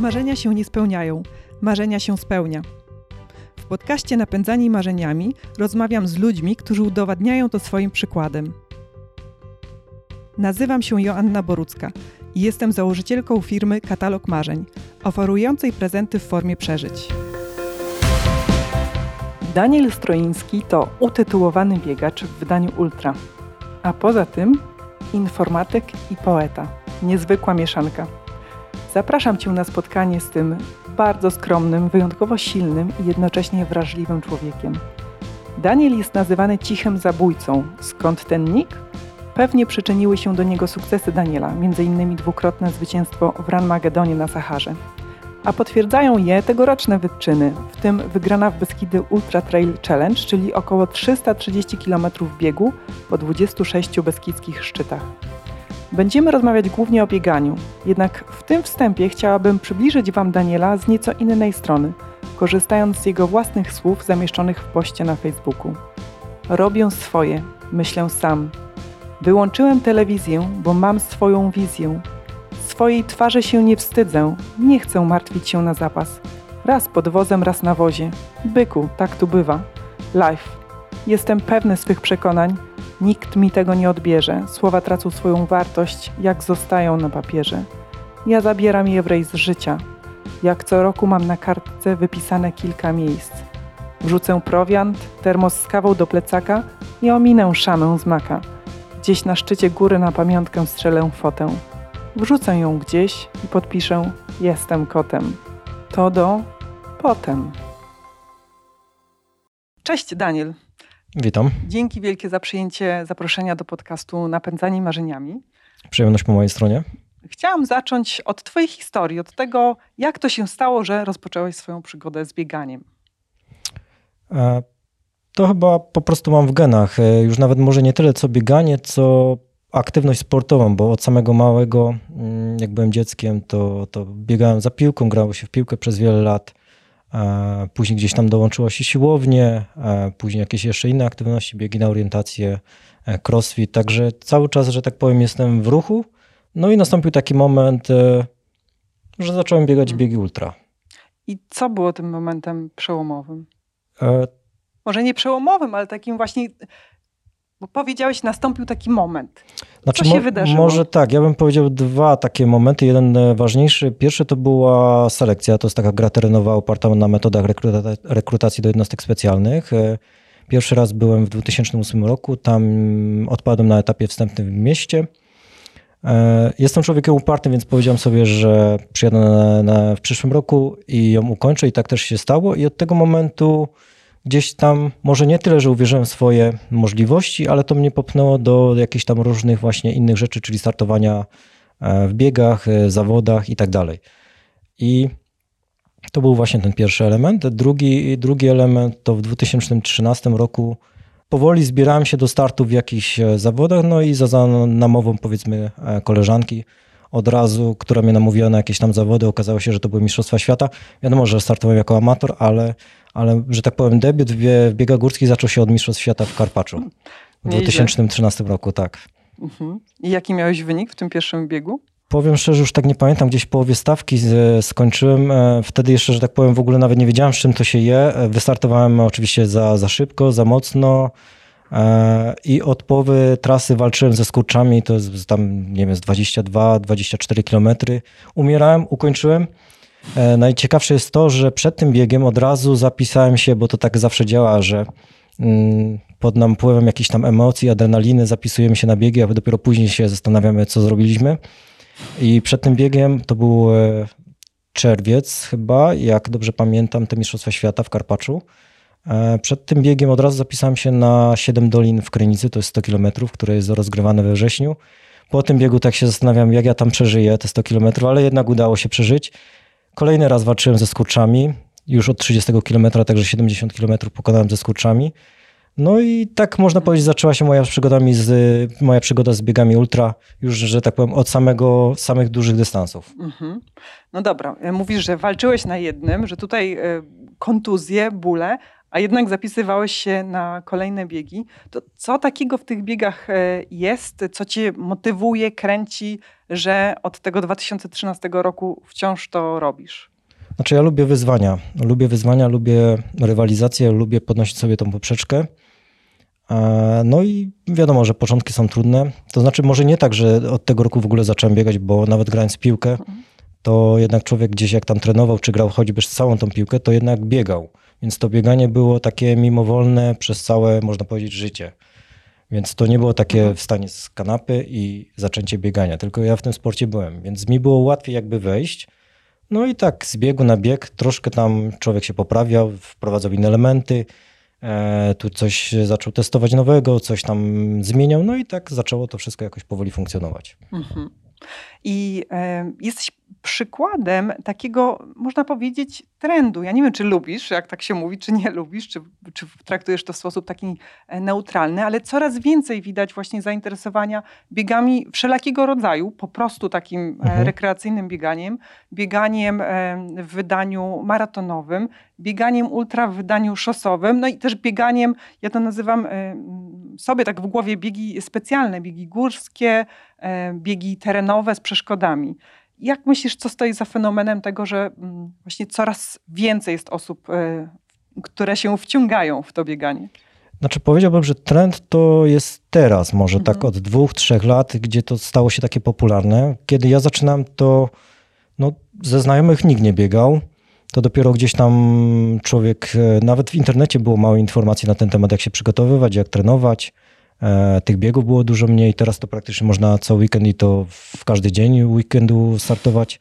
Marzenia się nie spełniają, marzenia się spełnia. W podcaście Napędzani Marzeniami rozmawiam z ludźmi, którzy udowadniają to swoim przykładem. Nazywam się Joanna Borucka i jestem założycielką firmy Katalog Marzeń, oferującej prezenty w formie przeżyć. Daniel Stroiński to utytułowany biegacz w wydaniu Ultra, a poza tym informatyk i poeta. Niezwykła mieszanka. Zapraszam Cię na spotkanie z tym bardzo skromnym, wyjątkowo silnym i jednocześnie wrażliwym człowiekiem. Daniel jest nazywany cichym zabójcą. Skąd ten nick? Pewnie przyczyniły się do niego sukcesy Daniela, m.in. dwukrotne zwycięstwo w Ranmagedonie na Saharze. A potwierdzają je tegoroczne wyczyny, w tym wygrana w Beskidy Ultra Trail Challenge, czyli około 330 km biegu po 26 beskidzkich szczytach. Będziemy rozmawiać głównie o bieganiu, jednak w tym wstępie chciałabym przybliżyć Wam Daniela z nieco innej strony, korzystając z jego własnych słów zamieszczonych w poście na Facebooku. Robię swoje, myślę sam. Wyłączyłem telewizję, bo mam swoją wizję. Swojej twarzy się nie wstydzę, nie chcę martwić się na zapas. Raz pod wozem, raz na wozie. Byku, tak tu bywa. Life. Jestem pewny swych przekonań, Nikt mi tego nie odbierze. Słowa tracą swoją wartość, jak zostają na papierze. Ja zabieram je w rejs życia. Jak co roku mam na kartce wypisane kilka miejsc. Wrzucę prowiant, termos z kawą do plecaka i ominę szamę z maka. Gdzieś na szczycie góry na pamiątkę strzelę fotę. Wrzucę ją gdzieś i podpiszę Jestem kotem. To do potem. Cześć Daniel. Witam. Dzięki wielkie za przyjęcie zaproszenia do podcastu Napędzani Marzeniami. Przyjemność po mojej stronie. Chciałam zacząć od Twojej historii, od tego, jak to się stało, że rozpocząłeś swoją przygodę z bieganiem. E, to chyba po prostu mam w genach. E, już nawet może nie tyle co bieganie, co aktywność sportową, bo od samego małego, mm, jak byłem dzieckiem, to, to biegałem za piłką, grało się w piłkę przez wiele lat. E, później gdzieś tam dołączyło się siłownie, e, później jakieś jeszcze inne aktywności, biegi na orientację, e, crossfit. Także cały czas, że tak powiem, jestem w ruchu. No i nastąpił taki moment, że zacząłem biegać biegi ultra. I co było tym momentem przełomowym? Może nie przełomowym, ale takim właśnie bo powiedziałeś, nastąpił taki moment. Znaczy, Co się wydarzyło? Może tak, ja bym powiedział dwa takie momenty. Jeden e, ważniejszy. Pierwszy to była selekcja. To jest taka gra terenowa oparta na metodach rekrutacji do jednostek specjalnych. E, pierwszy raz byłem w 2008 roku. Tam odpadłem na etapie wstępnym w mieście. E, jestem człowiekiem upartym, więc powiedziałem sobie, że przyjadę na, na, w przyszłym roku i ją ukończę i tak też się stało. I od tego momentu gdzieś tam, może nie tyle, że uwierzyłem w swoje możliwości, ale to mnie popchnęło do jakichś tam różnych właśnie innych rzeczy, czyli startowania e, w biegach, e, zawodach i tak dalej. I to był właśnie ten pierwszy element. Drugi, drugi element to w 2013 roku powoli zbierałem się do startu w jakichś e, zawodach, no i za namową powiedzmy koleżanki od razu, która mnie namówiła na jakieś tam zawody, okazało się, że to były Mistrzostwa Świata. Wiadomo, że startowałem jako amator, ale ale że tak powiem, debiut w biegach górskich zaczął się od Mistrzostw Świata w Karpaczu w 2013 roku, tak. Mhm. I jaki miałeś wynik w tym pierwszym biegu? Powiem szczerze, już tak nie pamiętam, gdzieś połowie stawki skończyłem. E, wtedy jeszcze, że tak powiem, w ogóle nawet nie wiedziałem, z czym to się je. E, wystartowałem oczywiście za, za szybko, za mocno e, i od połowy trasy walczyłem ze skurczami, to jest tam, nie wiem, z 22-24 kilometry. Umierałem, ukończyłem. E, najciekawsze jest to, że przed tym biegiem od razu zapisałem się, bo to tak zawsze działa, że mm, pod napływem jakichś tam emocji, adrenaliny zapisujemy się na biegi, a dopiero później się zastanawiamy, co zrobiliśmy. I przed tym biegiem to był e, czerwiec chyba, jak dobrze pamiętam, te Mistrzostwa Świata w Karpaczu. E, przed tym biegiem od razu zapisałem się na 7 dolin w Krynicy, to jest 100 km, które jest rozgrywane we wrześniu. Po tym biegu tak się zastanawiam, jak ja tam przeżyję te 100 km, ale jednak udało się przeżyć. Kolejny raz walczyłem ze skurczami, już od 30 km, także 70 km pokonałem ze skurczami. No i tak można powiedzieć, zaczęła się moja, przygodami z, moja przygoda z biegami ultra, już, że tak powiem, od samego, samych dużych dystansów. Mhm. No dobra, mówisz, że walczyłeś na jednym, że tutaj e, kontuzje, bóle, a jednak zapisywałeś się na kolejne biegi. To co takiego w tych biegach e, jest, co cię motywuje, kręci, że od tego 2013 roku wciąż to robisz? Znaczy ja lubię wyzwania. Lubię wyzwania, lubię rywalizację, lubię podnosić sobie tą poprzeczkę. E, no i wiadomo, że początki są trudne. To znaczy może nie tak, że od tego roku w ogóle zacząłem biegać, bo nawet grając w piłkę, mhm. to jednak człowiek gdzieś jak tam trenował, czy grał choćby całą tą piłkę, to jednak biegał. Więc to bieganie było takie mimowolne przez całe, można powiedzieć, życie. Więc to nie było takie mhm. wstanie z kanapy i zaczęcie biegania, tylko ja w tym sporcie byłem, więc mi było łatwiej jakby wejść. No i tak z biegu na bieg troszkę tam człowiek się poprawiał, wprowadzał inne elementy, e, tu coś zaczął testować nowego, coś tam zmieniał, no i tak zaczęło to wszystko jakoś powoli funkcjonować. Mhm. I e, jesteś przykładem takiego, można powiedzieć, trendu. Ja nie wiem, czy lubisz, jak tak się mówi, czy nie lubisz, czy, czy traktujesz to w sposób taki e, neutralny, ale coraz więcej widać właśnie zainteresowania biegami wszelakiego rodzaju, po prostu takim e, mhm. rekreacyjnym bieganiem, bieganiem e, w wydaniu maratonowym, bieganiem ultra w wydaniu szosowym, no i też bieganiem, ja to nazywam sobie tak w głowie biegi specjalne, biegi górskie, biegi terenowe z przeszkodami. Jak myślisz, co stoi za fenomenem tego, że mm, właśnie coraz więcej jest osób, e, które się wciągają w to bieganie? Znaczy powiedziałbym, że trend to jest teraz, może tak mhm. tak od dwóch, trzech lat, gdzie to stało się takie popularne. Kiedy ja zaczynałem, to no, ze znajomych nikt nie biegał. To dopiero gdzieś tam człowiek, e, nawet w internecie było mało informacji na ten temat, jak się przygotowywać, jak trenować. E, tych biegów było dużo mniej. Teraz to praktycznie można cały weekend i to w każdy dzień weekendu startować.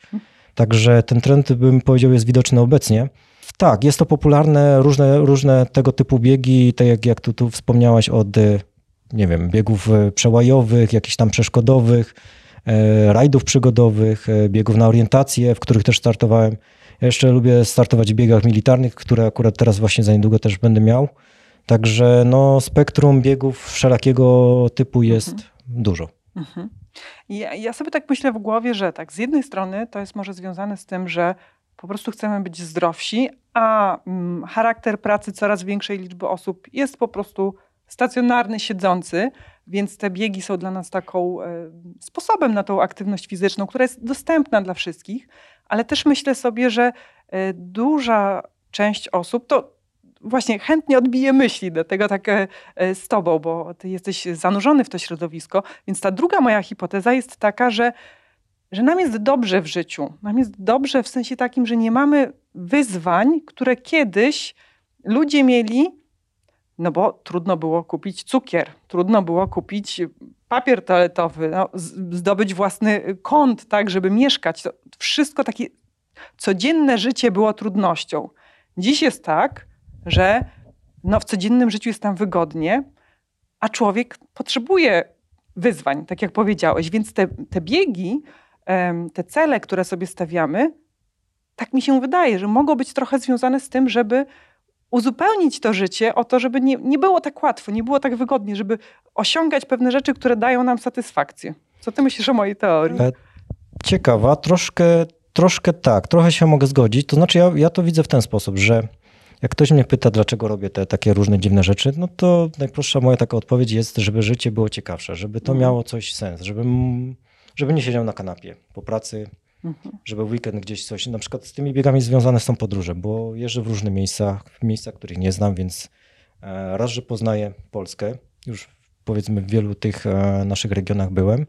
Także ten trend, bym powiedział, jest widoczny obecnie. Tak, jest to popularne, różne, różne tego typu biegi, tak jak, jak tu, tu wspomniałaś, od e, nie wiem, biegów e, przełajowych, jakichś tam przeszkodowych, rajdów przygodowych, biegów na orientację, w których też startowałem. Ja jeszcze lubię startować w biegach militarnych, które akurat teraz właśnie za niedługo też będę miał. Także no, spektrum biegów wszelakiego typu jest mhm. dużo. Mhm. Ja, ja sobie tak myślę w głowie, że tak, z jednej strony to jest może związane z tym, że po prostu chcemy być zdrowsi, a mm, charakter pracy coraz większej liczby osób jest po prostu stacjonarny, siedzący, więc te biegi są dla nas taką e, sposobem na tą aktywność fizyczną, która jest dostępna dla wszystkich, ale też myślę sobie, że e, duża część osób, to właśnie chętnie odbiję myśli, dlatego tak e, e, z tobą, bo ty jesteś zanurzony w to środowisko. Więc ta druga moja hipoteza jest taka, że, że nam jest dobrze w życiu. Nam jest dobrze w sensie takim, że nie mamy wyzwań, które kiedyś ludzie mieli, no bo trudno było kupić cukier, trudno było kupić papier toaletowy, no, zdobyć własny kąt, tak, żeby mieszkać. To wszystko takie codzienne życie było trudnością. Dziś jest tak, że no, w codziennym życiu jest tam wygodnie, a człowiek potrzebuje wyzwań, tak jak powiedziałeś. Więc te, te biegi, te cele, które sobie stawiamy, tak mi się wydaje, że mogą być trochę związane z tym, żeby uzupełnić to życie o to, żeby nie, nie było tak łatwo, nie było tak wygodnie, żeby osiągać pewne rzeczy, które dają nam satysfakcję. Co ty myślisz o mojej teorii? E, ciekawa, troszkę, troszkę tak, trochę się mogę zgodzić. To znaczy ja, ja to widzę w ten sposób, że jak ktoś mnie pyta, dlaczego robię te takie różne dziwne rzeczy, no to najprostsza moja taka odpowiedź jest, żeby życie było ciekawsze, żeby to mhm. miało coś sens, żeby, żeby nie siedział na kanapie po pracy, mhm. żeby w weekend gdzieś coś, na przykład z tymi biegami związane są podróże, bo jeżdżę w różne miejsca, w miejscach, których nie znam, więc e, raz, że poznaję Polskę, już powiedzmy w wielu tych e, naszych regionach byłem,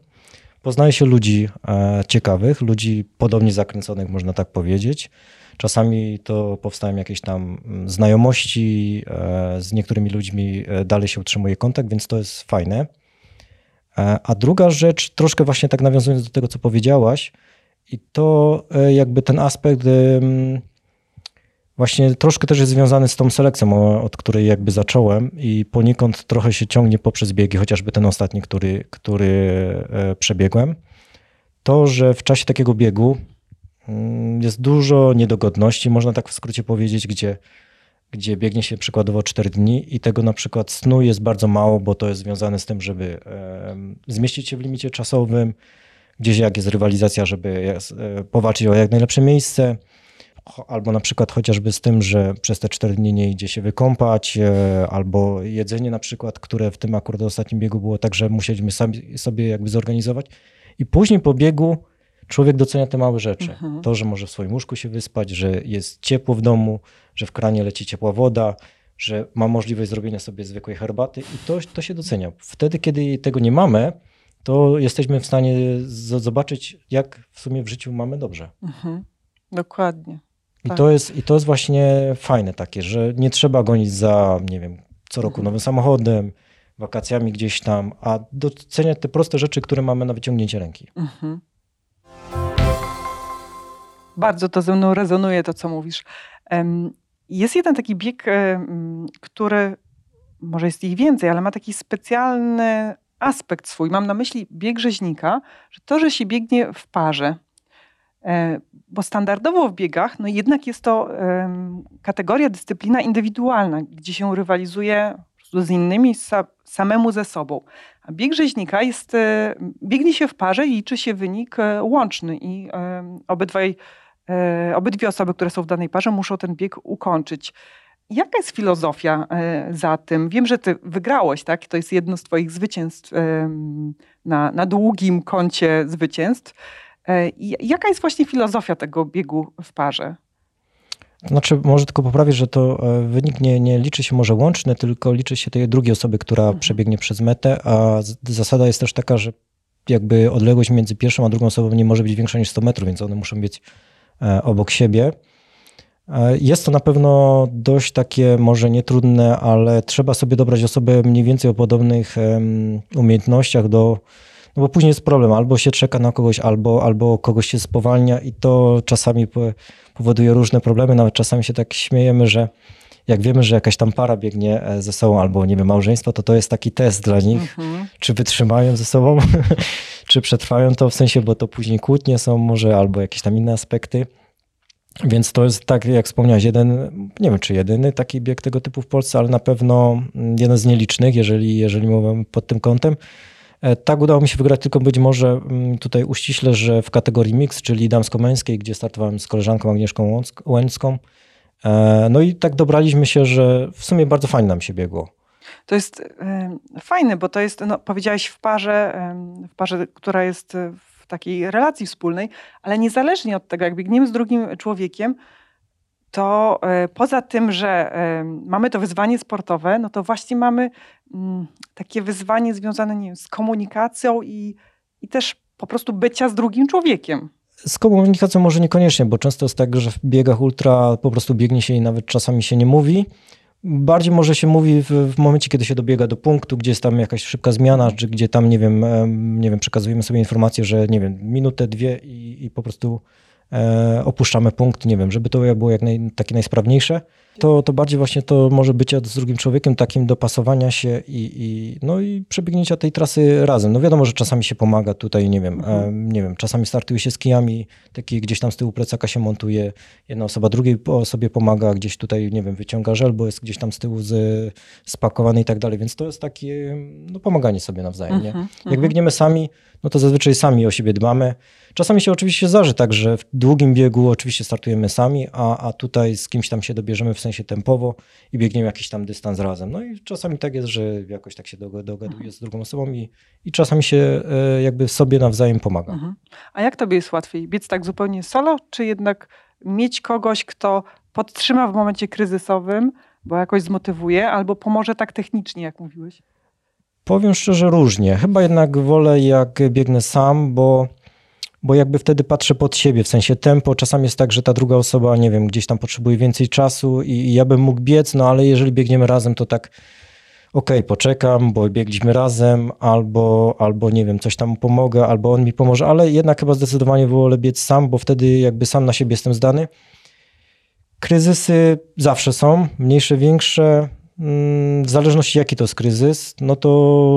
poznaje się ludzi e, ciekawych, ludzi podobnie zakręconych, można tak powiedzieć, Czasami to powstają jakieś tam mm, znajomości, e, z niektórymi ludźmi e, dalej się utrzymuje kontakt, więc to jest fajne. E, a druga rzecz, troszkę właśnie tak nawiązując do tego, co powiedziałaś, i to jakby ten aspekt właśnie troszkę też jest związany z tą selekcją, od której jakby zacząłem i poniekąd trochę się ciągnie poprzez biegi, chociażby ten ostatni, który, który przebiegłem. To, że w czasie takiego biegu jest dużo niedogodności, można tak w skrócie powiedzieć, gdzie, gdzie biegnie się przykładowo 4 dni i tego na przykład snu jest bardzo mało, bo to jest związane z tym, żeby zmieścić się w limicie czasowym, gdzieś jak jest rywalizacja, żeby e, powalczyć o jak najlepsze miejsce. albo na przykład chociażby z tym, że przez te cztery dni nie idzie się wykąpać, e, albo jedzenie na przykład, które w tym akurat ostatnim biegu było tak, że musieliśmy sami sobie jakby zorganizować. I później po biegu człowiek docenia te małe rzeczy. Mhm. To, że może w swoim łóżku się wyspać, że jest ciepło w domu, że w kranie leci ciepła woda, że ma możliwość zrobienia sobie zwykłej herbaty i to, to się docenia. Wtedy, kiedy tego nie mamy, to jesteśmy w stanie zobaczyć, jak w sumie w życiu mamy dobrze. Mhm. Dokładnie. I, tak. to jest, I to jest właśnie fajne takie, że nie trzeba gonić za, nie wiem, co roku mhm. nowym samochodem, wakacjami gdzieś tam, a doceniać te proste rzeczy, które mamy na wyciągnięcie ręki. Mhm. Bardzo to ze mną rezonuje, to co mówisz. Jest jeden taki bieg, który, może jest ich więcej, ale ma taki specjalny aspekt swój. Mam na myśli bieg rzeźnika, że to, że się biegnie w parze, e, bo standardowo w biegach, no jednak jest to kategoria, dyscyplina indywidualna, gdzie się rywalizuje z innymi, samemu ze sobą. A bieg rzeźnika jest, e, biegnie się w parze i liczy się wynik e, łączny i obydwaj, obydwie osoby, które są w danej parze muszą ten bieg ukończyć. Jaka jest filozofia za tym? Wiem, że ty wygrałeś, tak? To jest jedno z twoich zwycięstw na, na długim koncie zwycięstw. E, jaka jest właśnie filozofia tego biegu w parze? Znaczy, może tylko poprawię, że to e, wynik nie, nie liczy się może łączny, tylko liczy się tej drugiej osoby, która mhm. przebiegnie przez metę, a zasada jest też taka, że jakby odległość między pierwszą a drugą osobą nie może być większa niż 100 metrów, więc one muszą być e, obok siebie. Jest to na pewno dość takie, może nie trudne, ale trzeba sobie dobrać osobę mniej więcej o podobnych umiejętnościach do, no bo później jest problem, albo się czeka na kogoś, albo, albo kogoś się spowalnia i to czasami powoduje różne problemy. Nawet czasami się tak śmiejemy, że jak wiemy, że jakaś tam para biegnie e, ze sobą, albo nie wiem, małżeństwo, to to jest taki test dla nich, mhm. czy wytrzymają ze sobą, czy przetrwają to, w sensie, bo to później kłótnie są może, albo jakieś tam inne aspekty. Więc to jest tak, jak wspomniałeś, jeden, nie wiem czy jedyny taki bieg tego typu w Polsce, ale na pewno jeden z nielicznych, jeżeli, jeżeli mówimy pod tym kątem. E, tak udało mi się wygrać tylko być może mm, tutaj uściśle, że w kategorii mix, czyli damsko-męskiej, gdzie startowałem z koleżanką Agnieszką Łęcką. E, no i tak dobraliśmy się, że w sumie bardzo fajnie nam się biegło. To jest fajne, bo to jest, no, powiedziałeś w parze, w parze, która jest w takiej relacji wspólnej, ale niezależnie od tego, jak biegniemy z drugim człowiekiem, to e, poza tym, że mamy to wyzwanie sportowe, no to właśnie mamy takie wyzwanie związane nie wiem, z komunikacją i, i też po prostu bycia z drugim człowiekiem. Z komunikacją może niekoniecznie, bo często jest tak, że w biegach ultra po prostu biegnie się i nawet czasami się nie mówi. Bardziej może się mówi w, w, momencie, kiedy się dobiega do punktu, gdzie jest tam jakaś szybka zmiana, czy gdzie tam, nie wiem, nie wiem, przekazujemy sobie informację, że nie wiem, minutę, dwie i, i po prostu e, opuszczamy punkt, nie wiem, żeby to było jak naj, takie najsprawniejsze to, to bardziej właśnie to może być z drugim człowiekiem, takim dopasowania się i, i, no i przebiegnięcia tej trasy razem. No wiadomo, że czasami się pomaga tutaj, nie wiem, mhm. nie wiem, czasami startuje się z kijami, taki gdzieś tam z tyłu plecaka się montuje, jedna osoba drugiej osobie pomaga, gdzieś tutaj, nie wiem, wyciąga żel, bo jest gdzieś tam z tyłu z, spakowany i tak dalej, więc to jest takie, no pomaganie sobie nawzajem, nie? Jak mhm. biegniemy sami, no to zazwyczaj sami o siebie dbamy. Czasami się oczywiście zdarzy tak, że w długim biegu oczywiście startujemy sami, a, a tutaj z kimś tam się dobierzemy w sensie tempowo i biegniemy jakiś tam dystans razem. No i czasami tak jest, że jakoś tak się dogaduje z drugą osobą i, i czasami się e, jakby sobie nawzajem pomaga. Mhm. A jak tobie jest łatwiej? Biec tak zupełnie solo, czy jednak mieć kogoś, kto podtrzyma w momencie kryzysowym, bo jakoś zmotywuje, albo pomoże tak technicznie, jak mówiłeś? Powiem szczerze, różnie. Chyba jednak wolę, jak biegnę sam, bo bo jakby wtedy patrzę pod siebie, w sensie tempo. Czasami jest tak, że ta druga osoba, nie wiem, gdzieś tam potrzebuje więcej czasu i, i ja bym mógł biec, no ale jeżeli biegniemy razem, to tak okej, okay, poczekam, bo biegliśmy razem, albo, albo nie wiem, coś tam pomogę, albo on mi pomoże, ale jednak chyba zdecydowanie wolę biec sam, bo wtedy jakby sam na siebie jestem zdany. Kryzysy zawsze są, mniejsze, większe. Mm, w zależności jaki to jest kryzys, no to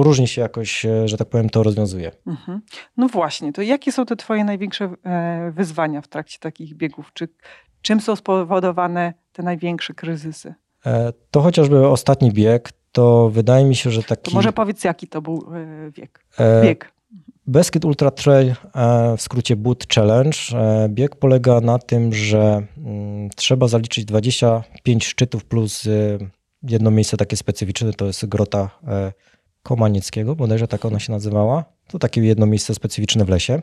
różnie się jakoś, e, że tak powiem, to rozwiązuje. Mhm. No właśnie, to jakie są te twoje największe e, wyzwania w trakcie takich biegów? Czy czym są spowodowane te największe kryzysy? E, to chociażby ostatni bieg, to wydaje mi się, że taki... To może powiedz, jaki to był wiek? bieg. Beskid Ultra Trail, w skrócie Boot Challenge, bieg polega na tym, że mm, trzeba zaliczyć 25 szczytów plus jedno miejsce takie specyficzne, to jest Grota Komanieckiego, bodajże tak ona się nazywała. To takie jedno miejsce specyficzne w lesie,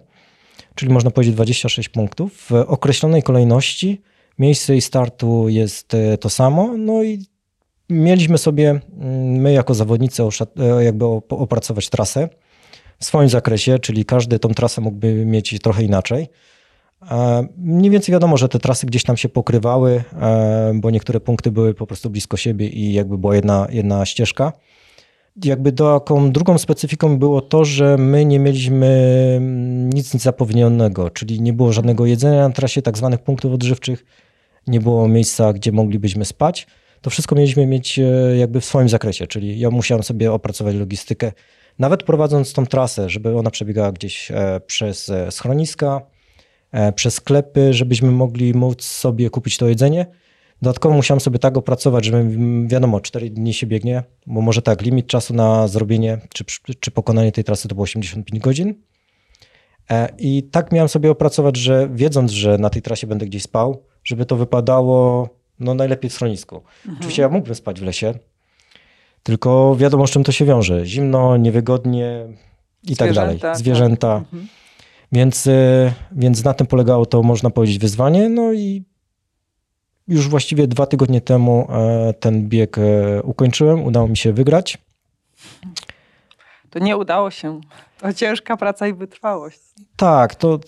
czyli można powiedzieć 26 punktów. W określonej kolejności miejsce i startu jest to samo, no i mieliśmy sobie, mm, my jako zawodnicy, jakby opracować trasę w swoim zakresie, czyli każdy tą trasę mógłby mieć trochę inaczej. Mniej więcej wiadomo, że te trasy gdzieś tam się pokrywały, e, bo niektóre punkty były po prostu blisko siebie i jakby była jedna, jedna ścieżka. Jakby taką drugą specyfiką było to, że my nie mieliśmy nic, nic zapowiedzianego, czyli nie było żadnego jedzenia na trasie, tak zwanych punktów odżywczych, nie było miejsca, gdzie moglibyśmy spać. To wszystko mieliśmy mieć e, jakby w swoim zakresie, czyli ja musiałem sobie opracować logistykę, nawet prowadząc tą trasę, żeby ona przebiegała gdzieś e, przez e, schroniska, przez sklepy, żebyśmy mogli móc sobie kupić to jedzenie. Dodatkowo musiałem sobie tak opracować, że wiadomo, 4 dni się biegnie, bo może tak, limit czasu na zrobienie czy, czy pokonanie tej trasy to było 85 godzin. I tak miałem sobie opracować, że wiedząc, że na tej trasie będę gdzieś spał, żeby to wypadało no najlepiej w schronisku. Mhm. Oczywiście ja mógłbym spać w lesie, tylko wiadomo z czym to się wiąże. Zimno, niewygodnie i tak dalej. Zwierzęta. Tak. Mhm. Więc, y, więc na tym polegało to, można powiedzieć, wyzwanie. No i już właściwie dwa tygodnie temu e, ten bieg e, ukończyłem. Udało mi się wygrać. To nie udało się. To ciężka praca i wytrwałość. Tak, to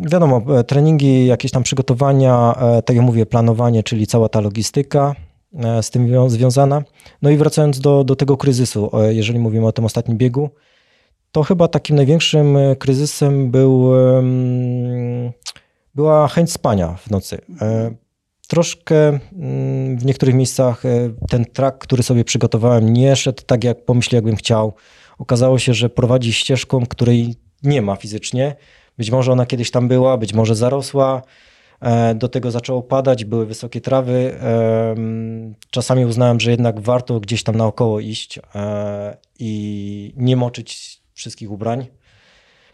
wiadomo, e, treningi, jakieś tam przygotowania, tak jak mówię, planowanie, czyli cała ta logistyka z tym związana. No i wracając do, do tego kryzysu, jeżeli mówimy o tym ostatnim biegu, to chyba takim największym kryzysem był, była chęć spania w nocy. Troszkę mm, w niektórych miejscach ten trak, który sobie przygotowałem, nie szedł tak, jak pomyślę, jakbym chciał. Okazało się, że prowadzi ścieżką, której nie ma fizycznie. Być może ona kiedyś tam była, być może zarosła. E, do tego zaczęło padać, były wysokie trawy. Czasami uznałem, że jednak warto gdzieś tam naokoło iść e, i nie moczyć wszystkich ubrań.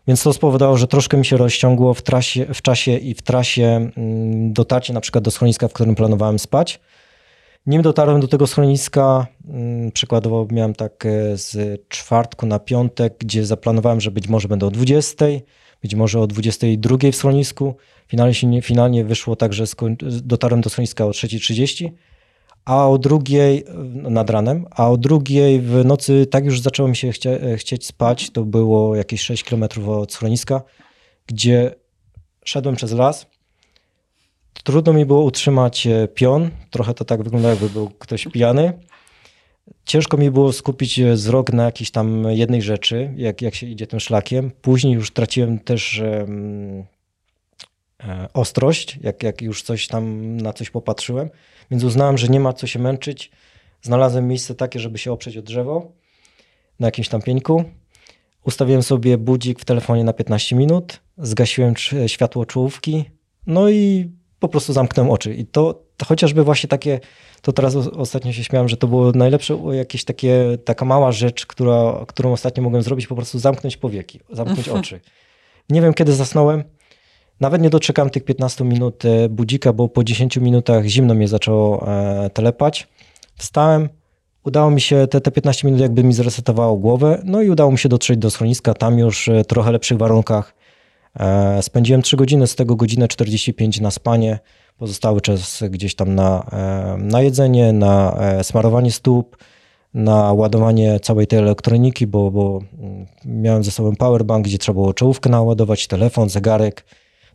Więc to spowodowało, że troszkę mi się rozciągło w, trasie, w czasie i w trasie mm, dotarcie na przykład do schroniska, w którym planowałem spać. Nim dotarłem do tego schroniska, mm, przykładowo miałem tak z czwartku na piątek, gdzie zaplanowałem, że być może będę o 20, być może o 22 w schronisku. Finalnie, finalnie wyszło tak, że dotarłem do schroniska o 3.30, a o drugiej nad ranem, a o drugiej w nocy tak już zaczęło mi się chcie, chcieć spać. To było jakieś 6 km od schroniska, gdzie szedłem przez las Trudno mi było utrzymać e, pion. Trochę to tak wygląda, jakby był ktoś pijany. Ciężko mi było skupić e, wzrok na jakiejś tam jednej rzeczy, jak, jak się idzie tym szlakiem. Później już traciłem też um, ostrość, jak, jak już coś tam na coś popatrzyłem, więc uznałem, że nie ma co się męczyć. Znalazłem miejsce takie, żeby się oprzeć o drzewo na jakimś tam pieńku. Ustawiłem sobie budzik w telefonie na 15 minut, zgasiłem światło czołówki, no i po prostu zamknąłem oczy. I to, to chociażby właśnie takie, to teraz ostatnio się śmiałem, że to było najlepsze, jakieś takie, taka mała rzecz, która, którą ostatnio mogłem zrobić, po prostu zamknąć powieki, zamknąć oczy. Nie wiem, kiedy zasnąłem. Nawet nie doczekałem tych 15 minut e, budzika, bo po 10 minutach zimno mnie zaczęło e, telepać. Wstałem, udało mi się, te, te 15 minut jakby mi zresetowało głowę, no i udało mi się dotrzeć do schroniska, tam już w trochę lepszych warunkach. E, spędziłem 3 godziny, z tego godzinę 45 na spanie, pozostały czas gdzieś tam na, e, na jedzenie, na e, smarowanie stóp, na ładowanie całej tej elektroniki, bo, bo mm, miałem ze sobą powerbank, gdzie trzeba było czołówkę naładować, telefon, zegarek,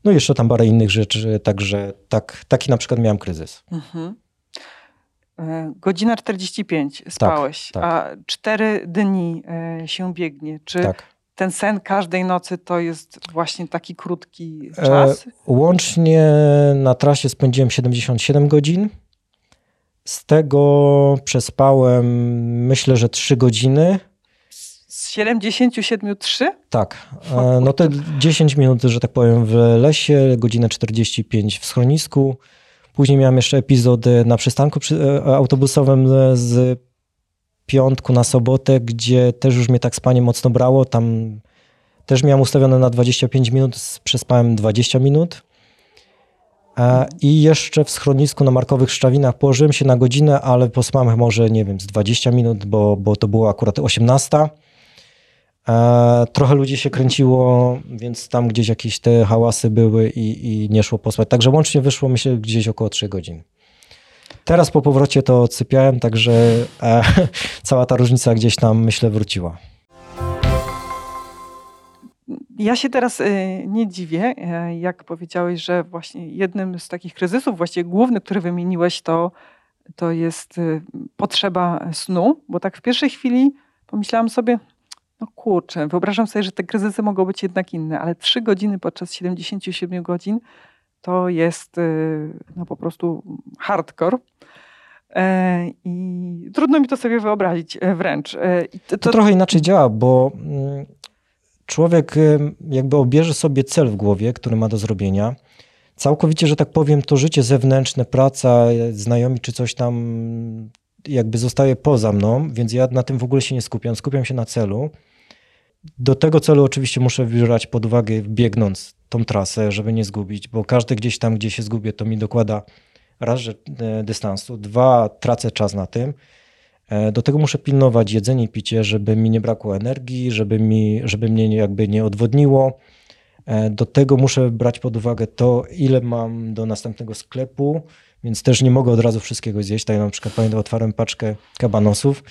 no i jeszcze tam parę innych rzeczy, także tak, taki na przykład miałem kryzys. Mhm. Godzina 45 tak, spałeś, tak, tak. a 4 dni się biegnie. Czy tak ten sen każdej nocy to jest właśnie taki krótki e, czas? E, łącznie na trasie spędziłem 77 godzin. Z tego przespałem myślę, że 3 godziny. Z 77 3? Tak. E, no te 10 minut, że tak powiem, w lesie, godzinę 45 w schronisku. Później miałem jeszcze epizod na przystanku e, autobusowym z piątku na sobotę, gdzie też już mnie tak spanie mocno brało. Tam Też miałem ustawione na 25 minut, przespałem 20 minut. E, I jeszcze w schronisku na Markowych Szczawinach położyłem się na godzinę, ale pospałem może, nie wiem, z 20 minut, bo, bo to było akurat 18. E, trochę ludzi się kręciło, więc tam gdzieś jakieś te hałasy były i, i nie szło pospać. Także łącznie wyszło mi się gdzieś około 3 godzin. Teraz po powrocie to odsypiałem, także e, cała ta różnica gdzieś tam, myślę, wróciła. Ja się teraz y, nie dziwię, e, jak powiedziałeś, że właśnie jednym z takich kryzysów, właściwie główny, który wymieniłeś, to, to jest potrzeba snu, bo tak w pierwszej chwili pomyślałam sobie, no kurczę, wyobrażam sobie, że te kryzysy mogą być jednak inne, ale trzy godziny podczas 77 godzin to jest y, no, po prostu hardcore. E, I trudno mi to sobie wyobrazić e, wręcz. To, to trochę inaczej działa, bo mm, człowiek jakby obierze sobie cel w głowie, który ma do zrobienia. Całkowicie, że tak powiem, to życie zewnętrzne, praca, znajomi czy coś tam jakby zostaje poza mną, więc ja na tym w ogóle się nie skupiam. Skupiam się na celu. Do tego celu oczywiście muszę brać pod uwagę, biegnąc tą trasę, żeby nie zgubić, bo każdy gdzieś tam, gdzie się zgubię, to mi dokłada raz, że e, dystansu, dwa, tracę czas na tym. E, do tego muszę pilnować jedzenie i picie, żeby mi nie brakło energii, żeby, mi, żeby mnie jakby nie odwodniło. E, do tego muszę brać pod uwagę to, ile mam do następnego sklepu, więc też nie mogę od razu wszystkiego zjeść. Tak na przykład pamiętam, otwarłem paczkę kabanosów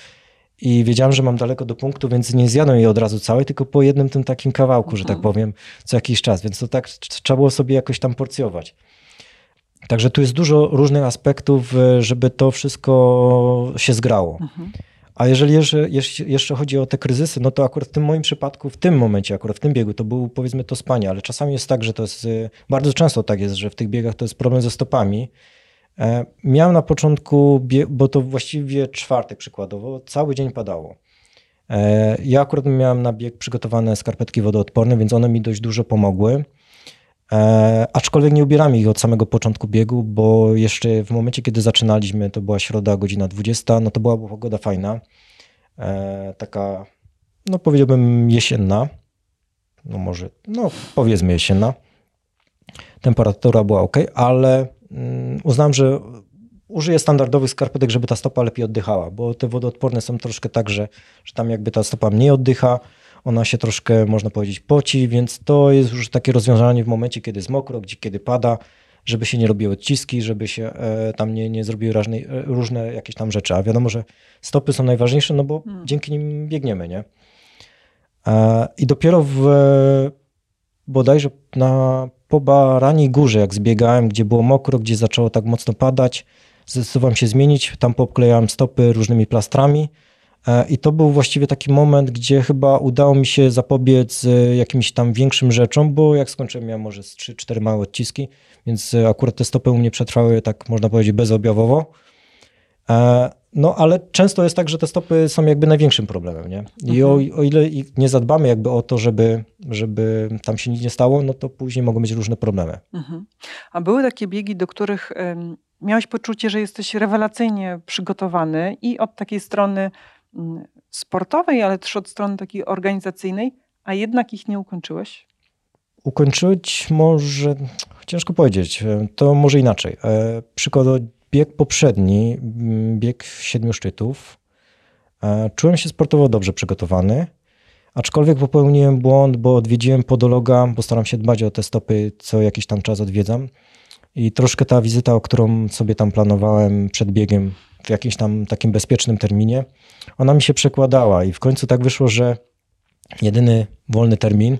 i wiedziałem, że mam daleko do punktu, więc nie zjadłem jej od razu całej, tylko po jednym tym takim kawałku, że tak mhm. powiem, co jakiś czas. Więc to tak trzeba było sobie jakoś tam porcjować. Także tu jest dużo różnych aspektów, e, żeby to wszystko się zgrało. Mhm. A jeżeli jeszcze, jeszcze chodzi o te kryzysy, no to akurat w tym moim przypadku, w tym momencie, akurat w tym biegu, to był powiedzmy to spanie, ale czasami jest tak, że to jest, e, bardzo często tak jest, że w tych biegach to jest problem ze stopami. E, miałem na początku, bo to właściwie czwartek przykładowo, cały dzień padało. Ja akurat miałem na bieg przygotowane skarpetki wodoodporne, więc one mi dość dużo pomogły. E, aczkolwiek nie ubieramy ich od samego początku biegu, bo jeszcze w momencie, kiedy zaczynaliśmy, to była środa, godzina 20, no to była pogoda fajna. E, taka, no powiedziałbym jesienna. No może, no powiedzmy jesienna. Temperatura była ok, ale uznałem, że użyję standardowych skarpetek, żeby ta stopa lepiej oddychała, bo te wodoodporne są troszkę tak, że, że tam jakby ta stopa mniej oddycha, ona się troszkę, można powiedzieć, poci, więc to jest już takie rozwiązanie w momencie, kiedy jest mokro, gdzie, kiedy pada, żeby się nie robiły odciski, żeby się e, tam nie, nie zrobiły różne, różne jakieś tam rzeczy. A wiadomo, że stopy są najważniejsze, no bo hmm. dzięki nim biegniemy, nie? E, I dopiero w bodajże na po Baraniej Górze, jak zbiegałem, gdzie było mokro, gdzie zaczęło tak mocno padać, zdecydowałem się zmienić. Tam poklejałem stopy różnymi plastrami E, I to był właściwie taki moment, gdzie chyba udało mi się zapobiec e, jakimś tam większym rzeczom, bo jak skończyłem, miałem może 3-4 małe odciski, więc e, akurat te stopy u mnie przetrwały, tak można powiedzieć, bezobjawowo. No, ale często jest tak, że te stopy są jakby największym problemem, nie? I mhm. o, o, ile nie zadbamy jakby o to, żeby, żeby tam się nic nie stało, no to później mogą być różne problemy. Mhm. A były takie biegi, do których miałeś poczucie, że jesteś rewelacyjnie przygotowany i od takiej strony Mm, sportowej, ale też od strony takiej organizacyjnej, a jednak ich nie ukończyłeś? Ukończyć może, ciężko powiedzieć, to może inaczej. E, przykładowo bieg poprzedni, mm, bieg siedmiu szczytów, e, czułem się sportowo dobrze przygotowany, aczkolwiek popełniłem błąd, bo odwiedziłem podologa, bo staram się dbać o te stopy, co jakiś tam czas odwiedzam. I troszkę ta wizyta, o którą sobie tam planowałem przed biegiem, w jakimś tam takim bezpiecznym terminie, ona mi się przekładała i w końcu tak wyszło, że jedyny wolny termin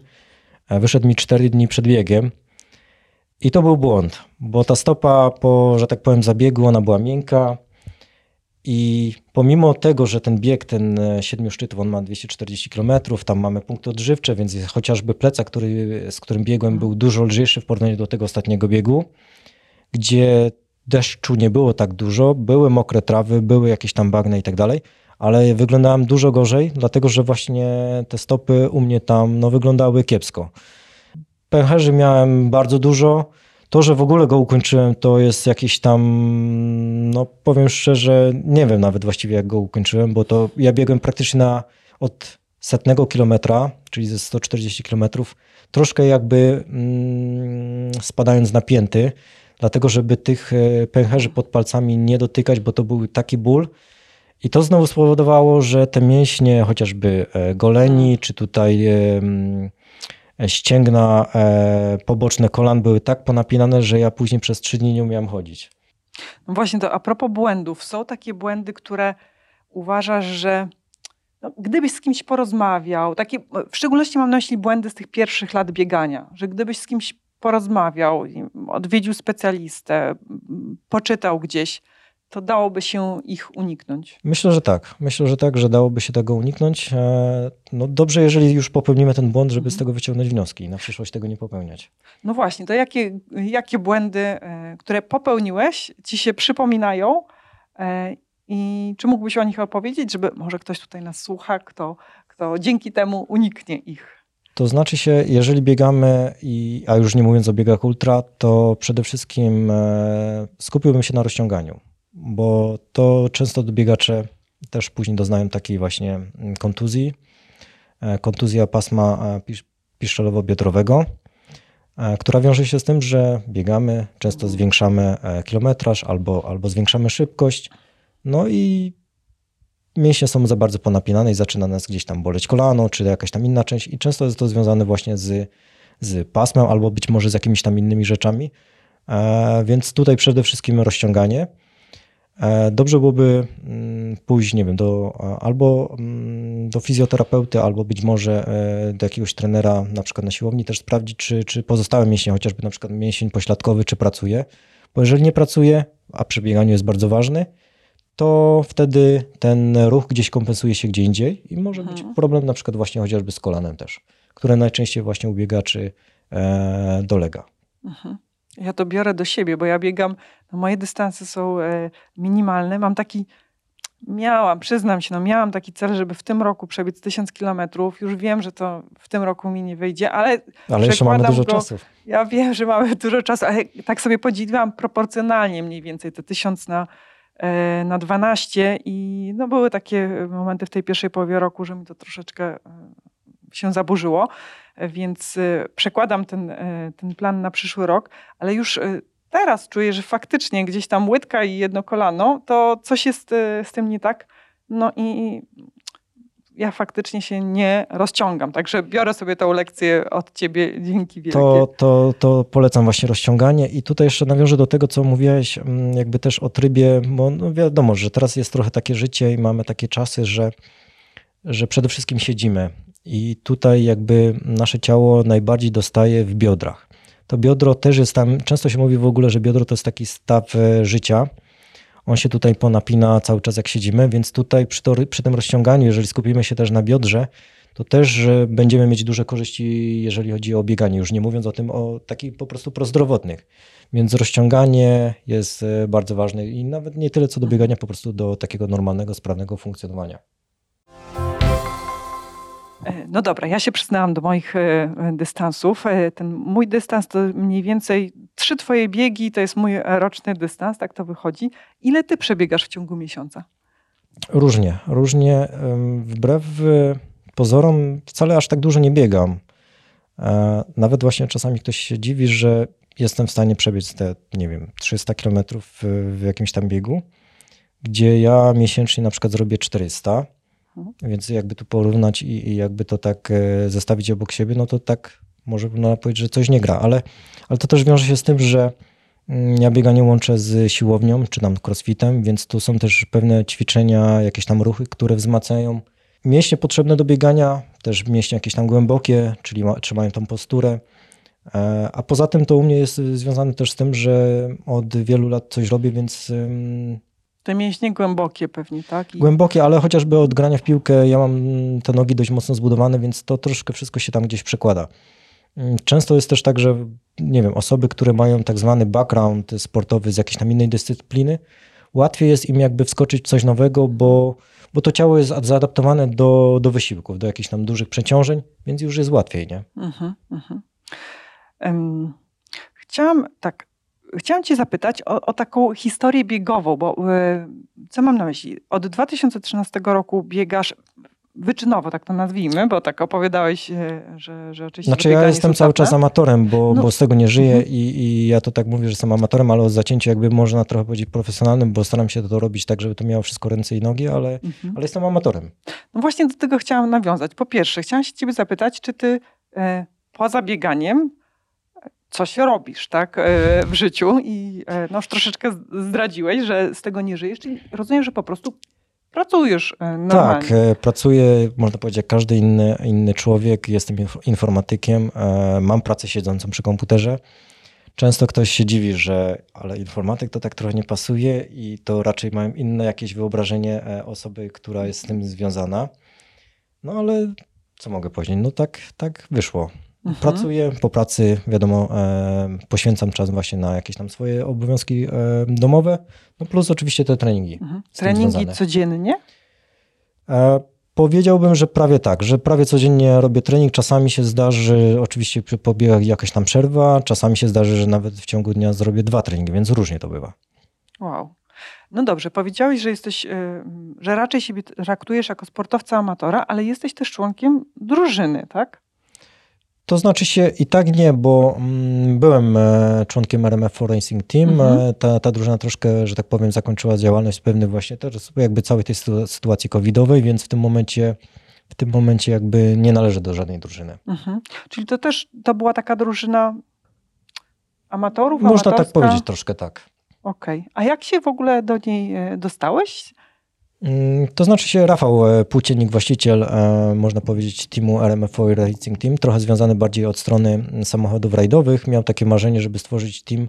e, wyszedł mi 4 dni przed biegiem i to był błąd, bo ta stopa po, że tak powiem, zabiegu, ona była miękka i pomimo tego, że ten bieg, ten e, siedmiu szczytów, on ma 240 km, tam mamy punkty odżywcze, więc chociażby plecak, który, z którym biegłem, był dużo lżejszy w porównaniu do tego ostatniego biegu, gdzie deszczu nie było tak dużo, były mokre trawy, były jakieś tam bagna i tak dalej, ale wyglądałem dużo gorzej, dlatego że właśnie te stopy u mnie tam no, wyglądały kiepsko. Pęcherzy miałem bardzo dużo. To, że w ogóle go ukończyłem, to jest jakiś tam, no powiem szczerze, nie wiem nawet właściwie jak go ukończyłem, bo to ja biegłem praktycznie na, od setnego kilometra, czyli ze 140 kilometrów, troszkę jakby mm, spadając na pięty, dlatego żeby tych e, pęcherzy pod palcami nie dotykać, bo to był taki ból. I to znowu spowodowało, że te mięśnie, chociażby e, goleni, czy tutaj ścięgna poboczne kolan były tak ponapinane, że ja później przez trzy dni nie umiałem chodzić. No właśnie to a propos błędów. Są takie błędy, które uważasz, że no, gdybyś z kimś porozmawiał, takie, w szczególności mam na myśli błędy z tych pierwszych lat biegania, że gdybyś z kimś porozmawiał, odwiedził specjalistę, poczytał gdzieś, to dałoby się ich uniknąć. Myślę, że tak. Myślę, że tak, że dałoby się tego uniknąć. E, no dobrze, jeżeli już popełnimy ten błąd, żeby z mhm. tego wyciągnąć wnioski i na przyszłość tego nie popełniać. No właśnie, to jakie, jakie błędy, e, które popełniłeś, ci się przypominają e, i czy mógłbyś o nich opowiedzieć, żeby może ktoś tutaj nas słucha, kto, kto dzięki temu uniknie ich? To znaczy się, jeżeli biegamy, i, a już nie mówiąc o biegach ultra, to przede wszystkim skupiłbym się na rozciąganiu bo to często biegacze też później doznają takiej właśnie kontuzji. E, kontuzja pasma e, piszczelowo-biodrowego, e, która wiąże się z tym, że biegamy, często zwiększamy kilometraż albo, albo zwiększamy szybkość, no i mięśnie są za bardzo ponapinane i zaczyna nas gdzieś tam boleć kolano, czy jakaś tam inna część i często jest to związane właśnie z, z pasmem albo być może z jakimiś tam innymi rzeczami. Więc tutaj przede wszystkim rozciąganie. E, dobrze byłoby mm, pójść, nie wiem, do, albo mm, do fizjoterapeuty, albo być może e, do jakiegoś trenera, na przykład na siłowni, też sprawdzić, czy, czy pozostałe mięśnie, chociażby na przykład mięsień pośladkowy, czy pracuje. Bo jeżeli nie pracuje, a przy bieganiu jest bardzo ważny, to wtedy ten ruch gdzieś kompensuje się gdzie indziej i może mhm. być problem na przykład właśnie chociażby z kolanem też, które najczęściej właśnie u biegaczy e, dolega. Mhm. Ja to biorę do siebie, bo ja biegam, no moje dystanse są e, minimalne. Mam taki, miałam, przyznam się, no miałam taki cel, żeby w tym roku przebiec tysiąc kilometrów. Już wiem, że to w tym roku mi nie wyjdzie, ale Ale jeszcze mamy dużo go, czasu. Ja wiem, że mamy dużo czasu, ale tak sobie podzieliłam proporcjonalnie mniej więcej te tysiąc na, e, na 12 i no były takie momenty w tej pierwszej połowie roku, że mi to troszeczkę e, się zaburzyło więc y, przekładam ten, y, ten plan na przyszły rok, ale już y, teraz czuję, że faktycznie gdzieś tam łydka i jedno kolano, to coś jest z tym nie tak. No i ja faktycznie się nie rozciągam. Także biorę sobie tą lekcję od ciebie. Dzięki wielkie. To, to, to polecam właśnie rozciąganie. I tutaj jeszcze nawiążę do tego, co mówiłeś, mm, jakby też o trybie, bo no wiadomo, że teraz jest trochę takie życie i mamy takie czasy, że, że przede wszystkim siedzimy. I tutaj jakby nasze ciało najbardziej dostaje w biodrach. To biodro też jest tam, często się mówi w ogóle, że biodro to jest taki staw e, życia. On się tutaj ponapina cały czas jak siedzimy, więc tutaj przy, to, przy tym rozciąganiu, jeżeli skupimy się też na biodrze, to też będziemy mieć duże korzyści, jeżeli chodzi o bieganie, już nie mówiąc o tym, o takich po prostu prozdrowotnych. Więc rozciąganie jest e, bardzo ważne i nawet nie tyle co do biegania, po prostu do takiego normalnego, sprawnego funkcjonowania. E, no dobra, ja się przyznałam do moich e, dystansów. E, ten mój dystans to mniej więcej trzy twoje biegi, to jest mój roczny dystans, tak to wychodzi. Ile ty przebiegasz w ciągu miesiąca? Różnie, różnie. Wbrew pozorom wcale aż tak dużo nie biegam. Nawet właśnie czasami ktoś się dziwi, że jestem w stanie przebiec te, nie wiem, 300 kilometrów w jakimś tam biegu, gdzie ja miesięcznie na przykład zrobię 400 Mhm. Więc jakby tu porównać i, i, jakby to tak e, zestawić obok siebie, no to tak może można powiedzieć, że coś nie gra, ale, ale to też wiąże się z tym, że mm, ja bieganie łączę z siłownią, czy tam crossfitem, więc tu są też pewne ćwiczenia, jakieś tam ruchy, które wzmacniają mięśnie potrzebne do biegania, też mięśnie jakieś tam głębokie, czyli ma, trzymają tą posturę. E, a poza tym to u mnie jest związane też z tym, że od wielu lat coś robię, więc te mięśnie głębokie pewnie, tak? I... Głębokie, ale chociażby od grania w piłkę ja mam te nogi dość mocno zbudowane, więc to troszkę wszystko się tam gdzieś przekłada. Mm, często jest też tak, że nie wiem, osoby, które mają tak zwany background sportowy z jakiejś tam innej dyscypliny, łatwiej jest im jakby wskoczyć w coś nowego, bo, bo to ciało jest zaadaptowane do, do wysiłków, do jakichś tam dużych przeciążeń, więc już jest łatwiej, nie? Uh-huh, uh-huh. Um, chciałam tak Chciałam Cię zapytać o, o, taką historię biegową, bo y, co mam na myśli? Od 2013 roku biegasz wyczynowo, tak to nazwijmy, bo tak opowiadałeś, e, że, że oczywiście... Znaczy ja jestem cały czas amatorem, bo, No. bo z tego nie żyję Mhm. i, i ja to tak mówię, że jestem amatorem, ale o zacięciu jakby można trochę powiedzieć profesjonalnym, bo staram się to robić tak, żeby to miało wszystko ręce i nogi, ale, Mhm. ale jestem amatorem. No właśnie do tego chciałam nawiązać. Po pierwsze, chciałam się ciebie zapytać, czy ty e, poza bieganiem e, coś robisz, tak, e, w życiu i e, no troszeczkę zdradziłeś, że z tego nie żyjesz, czyli rozumiem, że po prostu pracujesz e, normalnie. Tak, pracuję, można powiedzieć, jak każdy inny, inny człowiek. Jestem inf- informatykiem, mam pracę siedzącą przy komputerze. Często ktoś się dziwi, że ale informatyk to tak trochę nie pasuje i to raczej mają inne jakieś wyobrażenie osoby, która jest z tym związana. No ale co mogę powiedzieć? No tak, tak wyszło. Mhm. Pracuję po pracy, wiadomo, e, poświęcam czas właśnie na jakieś tam swoje obowiązki e, domowe, no plus oczywiście te treningi. Mhm. Treningi codziennie? E, Powiedziałbym, że prawie tak, że prawie codziennie robię trening. Czasami się zdarzy, oczywiście przy pobiegach jakaś tam przerwa, czasami się zdarzy, że nawet w ciągu dnia zrobię dwa treningi, więc różnie to bywa. Wow. No dobrze, powiedziałeś, że jesteś, e, że raczej siebie traktujesz jako sportowca amatora, ale jesteś też członkiem drużyny, tak? To znaczy się i tak nie, bo mm, byłem e, członkiem RMF Racing Team. Mhm. E, Ta, ta drużyna troszkę, że tak powiem, zakończyła działalność z pewnych właśnie też jakby całej tej sytu- sytuacji covidowej, więc w tym momencie w tym momencie jakby nie należę do żadnej drużyny. Mhm. Czyli to też to była taka drużyna amatorów? Można tak amatorska? powiedzieć troszkę tak. Okej. A jak się w ogóle do niej e, dostałeś? Mm, To znaczy się Rafał e, Płóciennik, właściciel, e, można powiedzieć, teamu RMFO Racing Team, trochę związany bardziej od strony samochodów rajdowych, miał takie marzenie, żeby stworzyć team,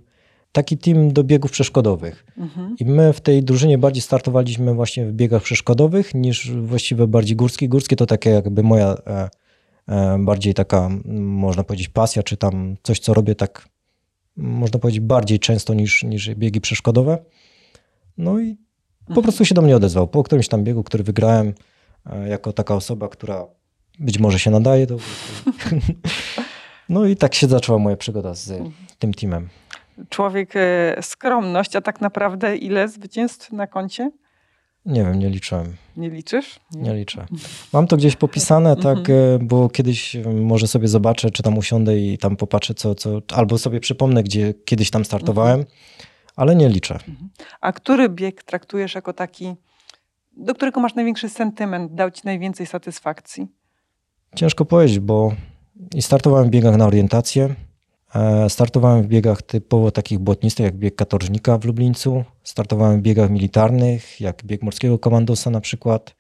taki team do biegów przeszkodowych. Mhm. I my w tej drużynie bardziej startowaliśmy właśnie w biegach przeszkodowych niż właściwie bardziej górskie. Górskie to takie jakby moja e, bardziej taka, można powiedzieć, pasja, czy tam coś, co robię tak, można powiedzieć, bardziej często niż, niż biegi przeszkodowe. No i po prostu się do mnie odezwał. Po którymś tam biegu, który wygrałem, e, jako taka osoba, która być może się nadaje, prostu... No i tak się zaczęła moja przygoda z tym teamem. Człowiek e, skromność, a tak naprawdę ile zwycięstw na koncie? Nie wiem, nie liczyłem. Nie liczysz? Nie liczę. Mam to gdzieś popisane, tak, e, bo kiedyś może sobie zobaczę, czy tam usiądę i tam popatrzę, co, co albo sobie przypomnę, gdzie kiedyś tam startowałem, ale nie liczę. A który bieg traktujesz jako taki, do którego masz największy sentyment, dał ci najwięcej satysfakcji? Ciężko powiedzieć, bo i startowałem w biegach na orientację, e, startowałem w biegach typowo takich błotnistych, jak bieg katorżnika w Lublińcu, startowałem w biegach militarnych, jak bieg morskiego komandosa na przykład,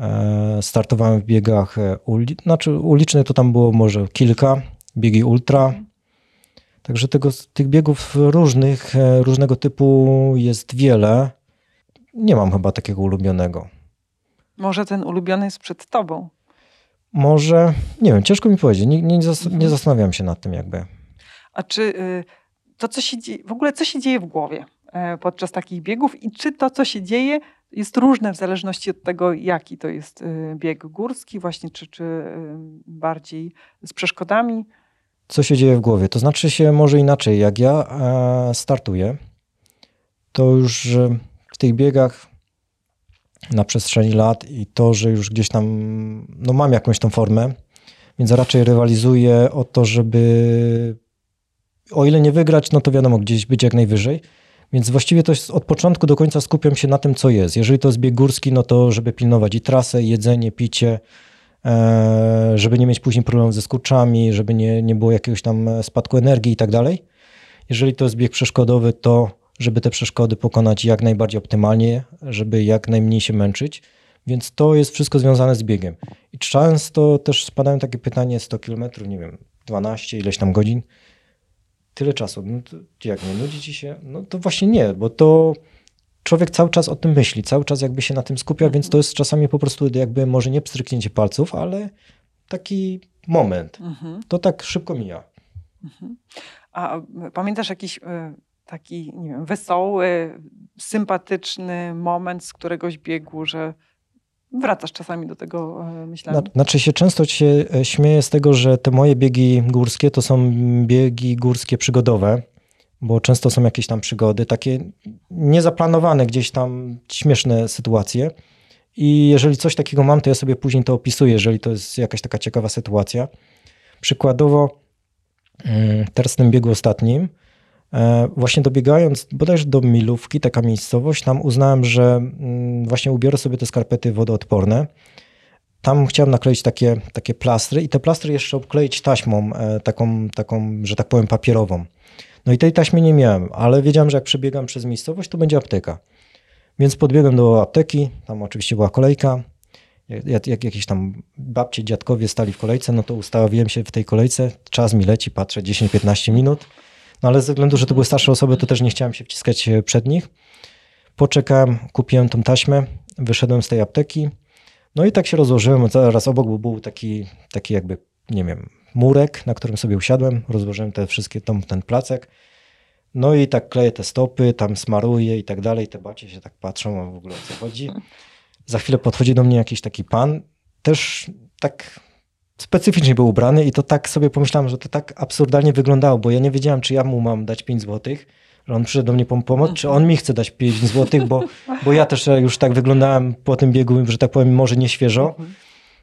E, startowałem w biegach e, uli, znaczy ulicznych, to tam było może kilka, biegi ultra, Także tego, tych biegów różnych, e, różnego typu jest wiele. Nie mam chyba takiego ulubionego. Może ten ulubiony jest przed tobą. Może, nie wiem, ciężko mi powiedzieć. Nie, nie, zas- nie zastanawiam się nad tym jakby. A czy y, to, co się dzieje, w ogóle co się dzieje w głowie e, podczas takich biegów i czy to, co się dzieje, jest różne w zależności od tego, jaki to jest y, bieg górski, właśnie, czy, czy y, bardziej z przeszkodami? Co się dzieje w głowie? To znaczy się może inaczej. Jak ja e, startuję, to już w tych biegach na przestrzeni lat i to, że już gdzieś tam no mam jakąś tą formę, więc raczej rywalizuję o to, żeby o ile nie wygrać, no to wiadomo, gdzieś być jak najwyżej. Więc właściwie to od początku do końca skupiam się na tym, co jest. Jeżeli to jest bieg górski, no to żeby pilnować i trasę, i jedzenie, picie, żeby nie mieć później problemów ze skurczami, żeby nie, nie było jakiegoś tam spadku energii i tak dalej. Jeżeli to jest bieg przeszkodowy, to żeby te przeszkody pokonać jak najbardziej optymalnie, żeby jak najmniej się męczyć. Więc to jest wszystko związane z biegiem. I często też spadają takie pytanie, 100 km, nie wiem, 12, ileś tam godzin. Tyle czasu. No jak nie nudzi ci się? No to właśnie nie, bo to człowiek cały czas o tym myśli, cały czas jakby się na tym skupia, więc to jest czasami po prostu jakby może nie pstryknięcie palców, ale taki moment. Mhm. To tak szybko mija. A y, pamiętasz jakiś y, taki, nie wiem, wesoły, sympatyczny moment z któregoś biegu, że wracasz czasami do tego myślami? Zna- Znaczy się często się e, śmieję z tego, że te moje biegi górskie to są biegi górskie przygodowe, bo często są jakieś tam przygody, takie niezaplanowane gdzieś tam śmieszne sytuacje. I jeżeli coś takiego mam, to ja sobie później to opisuję, jeżeli to jest jakaś taka ciekawa sytuacja. Przykładowo, mm, teraz w tym biegu ostatnim, e, właśnie dobiegając bodajże do Milówki, taka miejscowość, tam uznałem, że mm, właśnie ubiorę sobie te skarpety wodoodporne. Tam chciałem nakleić takie, takie plastry i te plastry jeszcze obkleić taśmą, e, taką, taką, że tak powiem, papierową. No i tej taśmy nie miałem, ale wiedziałem, że jak przebiegam przez miejscowość, to będzie apteka. Więc podbiegłem do apteki, tam oczywiście była kolejka. Jak, jak jakieś tam babcie, dziadkowie stali w kolejce, no to ustawiłem się w tej kolejce. Czas mi leci, patrzę 10-15 minut. No ale ze względu, że to były starsze osoby, to też nie chciałem się wciskać e, przed nich. Poczekałem, kupiłem tą taśmę, wyszedłem z tej apteki. No i tak się rozłożyłem. Zaraz obok był taki, taki jakby, nie wiem, murek, na którym sobie usiadłem. Rozłożyłem te wszystkie, tą, ten placek. No i tak kleję te stopy, tam smaruję i tak dalej. Te bacie się tak patrzą, a w ogóle o co chodzi. Za chwilę podchodzi do mnie jakiś taki pan, też tak specyficznie był ubrany i to tak sobie pomyślałem, że to tak absurdalnie wyglądało, bo ja nie wiedziałem, czy ja mu mam dać 5 złotych, że on przyszedł do mnie po pomoc, czy on mi chce dać 5 złotych, bo, bo ja też już tak wyglądałem po tym biegu, że tak powiem, może nie świeżo.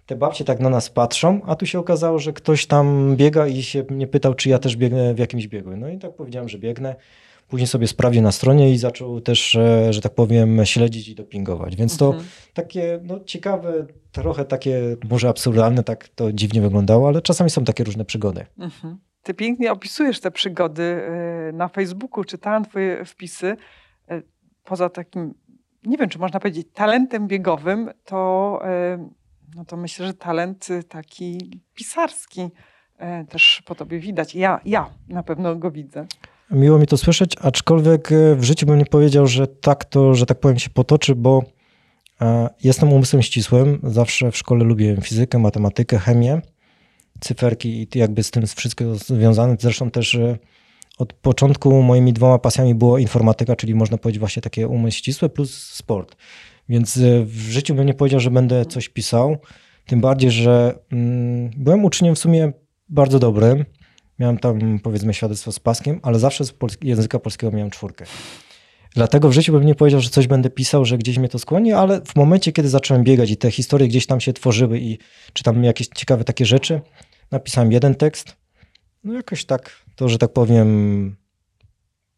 Te babcie tak na nas patrzą, a tu się okazało, że ktoś tam biega i się mnie pytał, czy ja też biegnę w jakimś biegu. No i tak powiedziałem, że biegnę. Później sobie sprawdził na stronie i zaczął też, e, że tak powiem, śledzić i dopingować. Więc to mhm. takie no, ciekawe, trochę takie może absurdalne, tak to dziwnie wyglądało, ale czasami są takie różne przygody. Mhm. Ty pięknie opisujesz te przygody e, na Facebooku, czytałam twoje wpisy. E, poza takim, nie wiem, czy można powiedzieć, talentem biegowym, to, no to myślę, że talent taki pisarski też po tobie widać. Ja, ja na pewno go widzę. Miło mi to słyszeć, aczkolwiek e, w życiu bym nie powiedział, że tak to, że tak powiem, się potoczy, bo e, jestem umysłem ścisłym. Zawsze w szkole lubiłem fizykę, matematykę, chemię, cyferki i jakby z tym wszystko związane. Zresztą też e, od początku moimi dwoma pasjami było informatyka, czyli można powiedzieć właśnie takie umysł ścisły plus sport. Więc w życiu bym nie powiedział, że będę coś pisał. Tym bardziej, że mm, byłem uczniem w sumie bardzo dobrym. Miałem tam powiedzmy świadectwo z paskiem, ale zawsze z języka polskiego miałem czwórkę. Dlatego w życiu bym nie powiedział, że coś będę pisał, że gdzieś mnie to skłoni, ale w momencie, kiedy zacząłem biegać i te historie gdzieś tam się tworzyły i czytam jakieś ciekawe takie rzeczy, napisałem jeden tekst. No jakoś tak, to że tak powiem,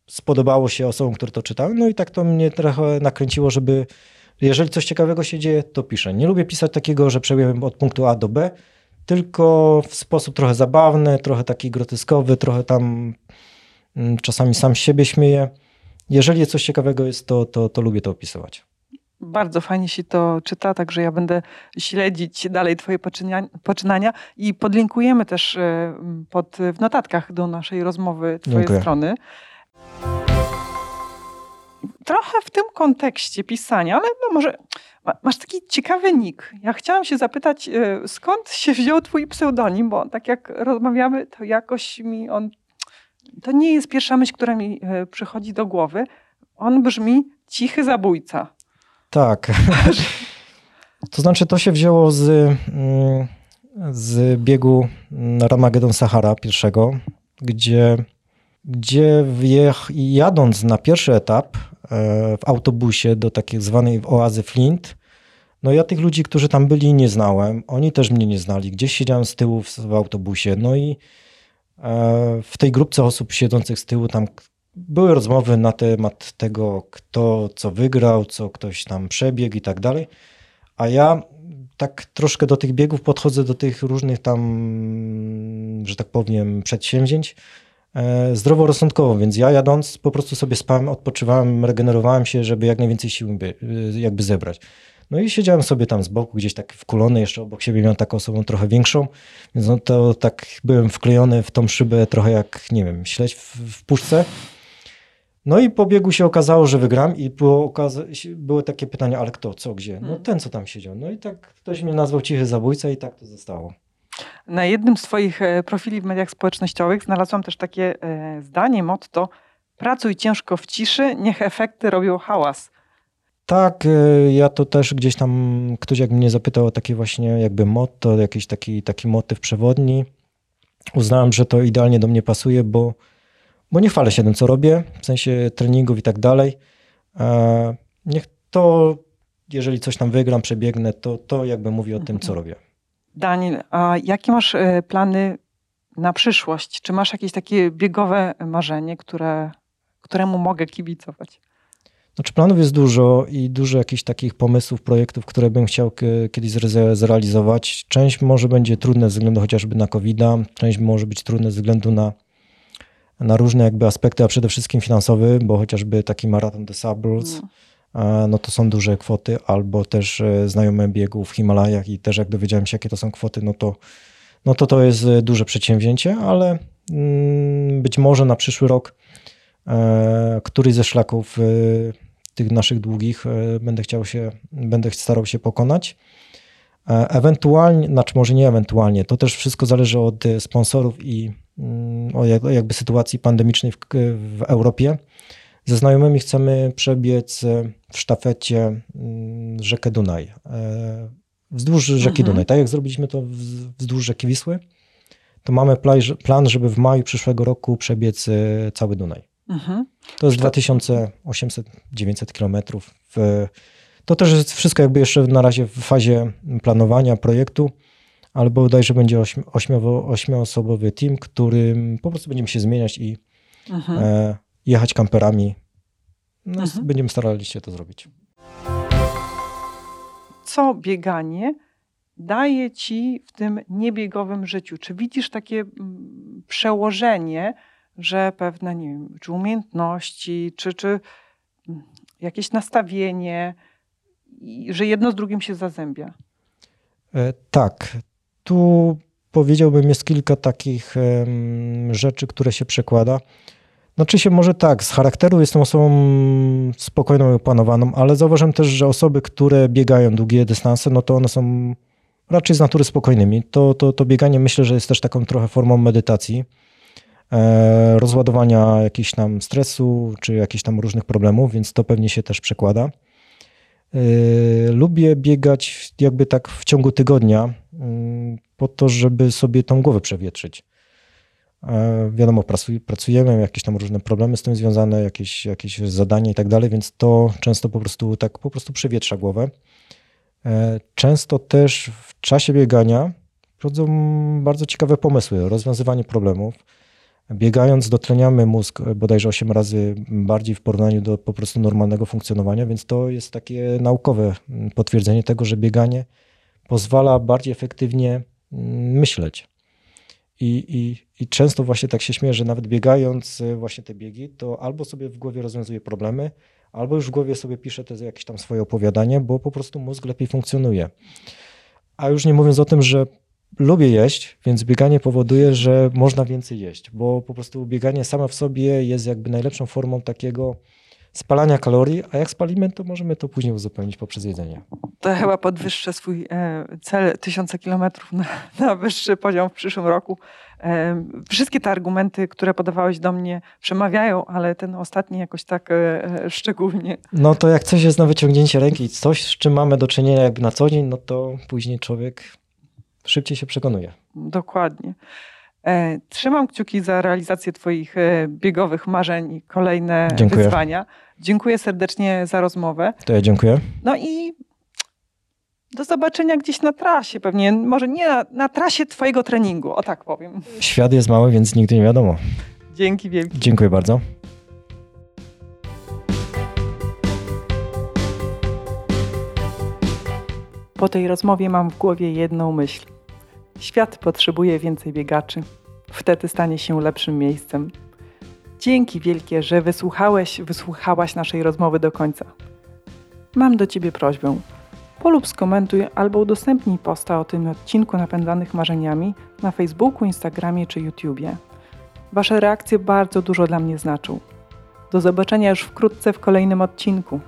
spodobało się osobom, które to czytały. No i tak to mnie trochę nakręciło, żeby jeżeli coś ciekawego się dzieje, to piszę. Nie lubię pisać takiego, że przebiegłem od punktu A do B, tylko w sposób trochę zabawny, trochę taki groteskowy, trochę tam mm, czasami sam siebie śmieję. Jeżeli coś ciekawego jest, to, to, to lubię to opisywać. Bardzo fajnie się to czyta, także ja będę śledzić dalej Twoje poczynania i podlinkujemy też e, pod, w notatkach do naszej rozmowy Twoje Dziękuję. strony. Trochę w tym kontekście pisania, ale no może Masz taki ciekawy nick. Ja chciałam się zapytać, e, skąd się wziął twój pseudonim, bo tak jak rozmawiamy, to jakoś mi on... To nie jest pierwsza myśl, która mi e, przychodzi do głowy. On brzmi cichy zabójca. Tak. to znaczy, to się wzięło z, mm, z biegu Ramagedon Sahara pierwszego, gdzie, gdzie jadąc na pierwszy etap e, w autobusie do takiej zwanej oazy Flint, no ja tych ludzi, którzy tam byli, nie znałem. Oni też mnie nie znali. Gdzieś siedziałem z tyłu w, w autobusie. No i e, w tej grupce osób siedzących z tyłu tam były rozmowy na temat tego, kto co wygrał, co ktoś tam przebiegł i tak dalej. A ja tak troszkę do tych biegów podchodzę, do tych różnych tam, że tak powiem, przedsięwzięć e, zdroworozsądkowo, więc ja jadąc po prostu sobie spałem, odpoczywałem, regenerowałem się, żeby jak najwięcej sił jakby zebrać. No i siedziałem sobie tam z boku, gdzieś tak wkulony, jeszcze obok siebie miałem taką osobą trochę większą, więc no to tak byłem wklejony w tą szybę trochę jak, nie wiem, śledź w, w puszce. No i po biegu się okazało, że wygram i było, były takie pytania, ale kto, co, gdzie? No hmm. ten, co tam siedział. No i tak ktoś mnie nazwał cichy zabójca i tak to zostało. Na jednym z twoich e, profili w mediach społecznościowych znalazłam też takie e, zdanie, motto pracuj ciężko w ciszy, niech efekty robią hałas. Tak, e, ja to też gdzieś tam, ktoś jak mnie zapytał o takie właśnie jakby motto, jakiś taki, taki motyw przewodni, uznałem, że to idealnie do mnie pasuje, bo, bo nie chwalę się tym, co robię, w sensie treningów i tak dalej. Niech to jeżeli coś tam wygram, przebiegnę, to, to jakby mówię o tym, co Mhm. robię. Daniel, a jakie masz e, plany na przyszłość? Czy masz jakieś takie biegowe marzenie, które, któremu mogę kibicować? Znaczy planów jest dużo i dużo jakichś takich pomysłów, projektów, które bym chciał kiedyś zre- zrealizować. Część może będzie trudne ze względu chociażby na covid część może być trudne ze względu na, na różne jakby aspekty, a przede wszystkim finansowy, bo chociażby taki maraton The Suburbs, No. E, no to są duże kwoty, albo też e, znajomy biegu w Himalajach i też jak dowiedziałem się, jakie to są kwoty, no to no to, to jest e, duże przedsięwzięcie, ale mm, być może na przyszły rok któryś ze szlaków tych naszych długich będę chciał się, będę starał się pokonać. Ewentualnie, znaczy może nie ewentualnie, to też wszystko zależy od sponsorów i mm, o jak- jakby sytuacji pandemicznej w, w Europie. Ze znajomymi chcemy przebiec e, w sztafecie mm, rzekę Dunaj. E, Wzdłuż rzeki Mhm. Dunaj. Tak jak zrobiliśmy to wz- wzdłuż rzeki Wisły, to mamy plan, żeby w maju przyszłego roku przebiec e, cały Dunaj. Mhm. To jest To- 2800-900 kilometrów. To też jest wszystko jakby jeszcze na razie w fazie planowania projektu, ale bodajże będzie ośmi- ośmiowo- ośmioosobowy team, którym po prostu będziemy się zmieniać i Mhm. e, jechać kamperami. No, Mhm. Będziemy starali się to zrobić. Co bieganie daje ci w tym niebiegowym życiu? Czy widzisz takie mm, przełożenie, że pewne, nie wiem, czy umiejętności, czy, czy mm, jakieś nastawienie, że jedno z drugim się zazębia? E, Tak, tu powiedziałbym jest kilka takich rzeczy, które się przekłada. Znaczy się może tak, z charakteru jestem osobą spokojną i opanowaną, ale zauważyłem też, że osoby, które biegają długie dystanse, no to one są raczej z natury spokojnymi. To, to, to bieganie myślę, że jest też taką trochę formą medytacji, e, rozładowania jakichś tam stresu, czy jakichś tam różnych problemów, więc to pewnie się też przekłada. Yy, Lubię biegać jakby tak w ciągu tygodnia, mm, po to, żeby sobie tą głowę przewietrzyć. E, Wiadomo, pracuj- pracujemy, jakieś tam różne problemy z tym związane, jakieś, jakieś zadania i tak dalej, więc to często po prostu tak po prostu przewietrza głowę. E, Często też w czasie biegania przychodzą bardzo ciekawe pomysły, rozwiązywanie problemów. Biegając dotleniamy mózg bodajże 8 razy bardziej w porównaniu do po prostu normalnego funkcjonowania, więc to jest takie naukowe potwierdzenie tego, że bieganie pozwala bardziej efektywnie mm, myśleć. I, i, I często właśnie tak się śmieję, że nawet biegając y, właśnie te biegi, to albo sobie w głowie rozwiązuje problemy, albo już w głowie sobie pisze te jakieś tam swoje opowiadanie, bo po prostu mózg lepiej funkcjonuje. A już nie mówiąc o tym, że lubię jeść, więc bieganie powoduje, że można więcej jeść, bo po prostu bieganie samo w sobie jest jakby najlepszą formą takiego spalania kalorii, a jak spalimy, to możemy to później uzupełnić poprzez jedzenie. To chyba podwyższę swój e, cel tysiąca kilometrów na, na wyższy poziom w przyszłym roku. E, wszystkie te argumenty, które podawałeś do mnie, przemawiają, ale ten ostatni jakoś tak e, szczególnie. No to jak coś jest na wyciągnięcie ręki coś, z czym mamy do czynienia jakby na co dzień, no to później człowiek szybciej się przekonuje. Dokładnie. E, Trzymam kciuki za realizację Twoich e, biegowych marzeń i kolejne Dziękuję. wyzwania. Dziękuję serdecznie za rozmowę. To ja dziękuję. No i do zobaczenia gdzieś na trasie, pewnie, może nie na, na trasie Twojego treningu, o tak powiem. Świat jest mały, więc nigdy nie wiadomo. Dzięki wielkie. Dziękuję bardzo. Po tej rozmowie mam w głowie jedną myśl. Świat potrzebuje więcej biegaczy. Wtedy stanie się lepszym miejscem. Dzięki wielkie, że wysłuchałeś, wysłuchałaś naszej rozmowy do końca. Mam do Ciebie prośbę. Polub, skomentuj albo udostępnij posta o tym odcinku napędzanych marzeniami na Facebooku, Instagramie czy YouTubie. Wasze reakcje bardzo dużo dla mnie znaczą. Do zobaczenia już wkrótce w kolejnym odcinku.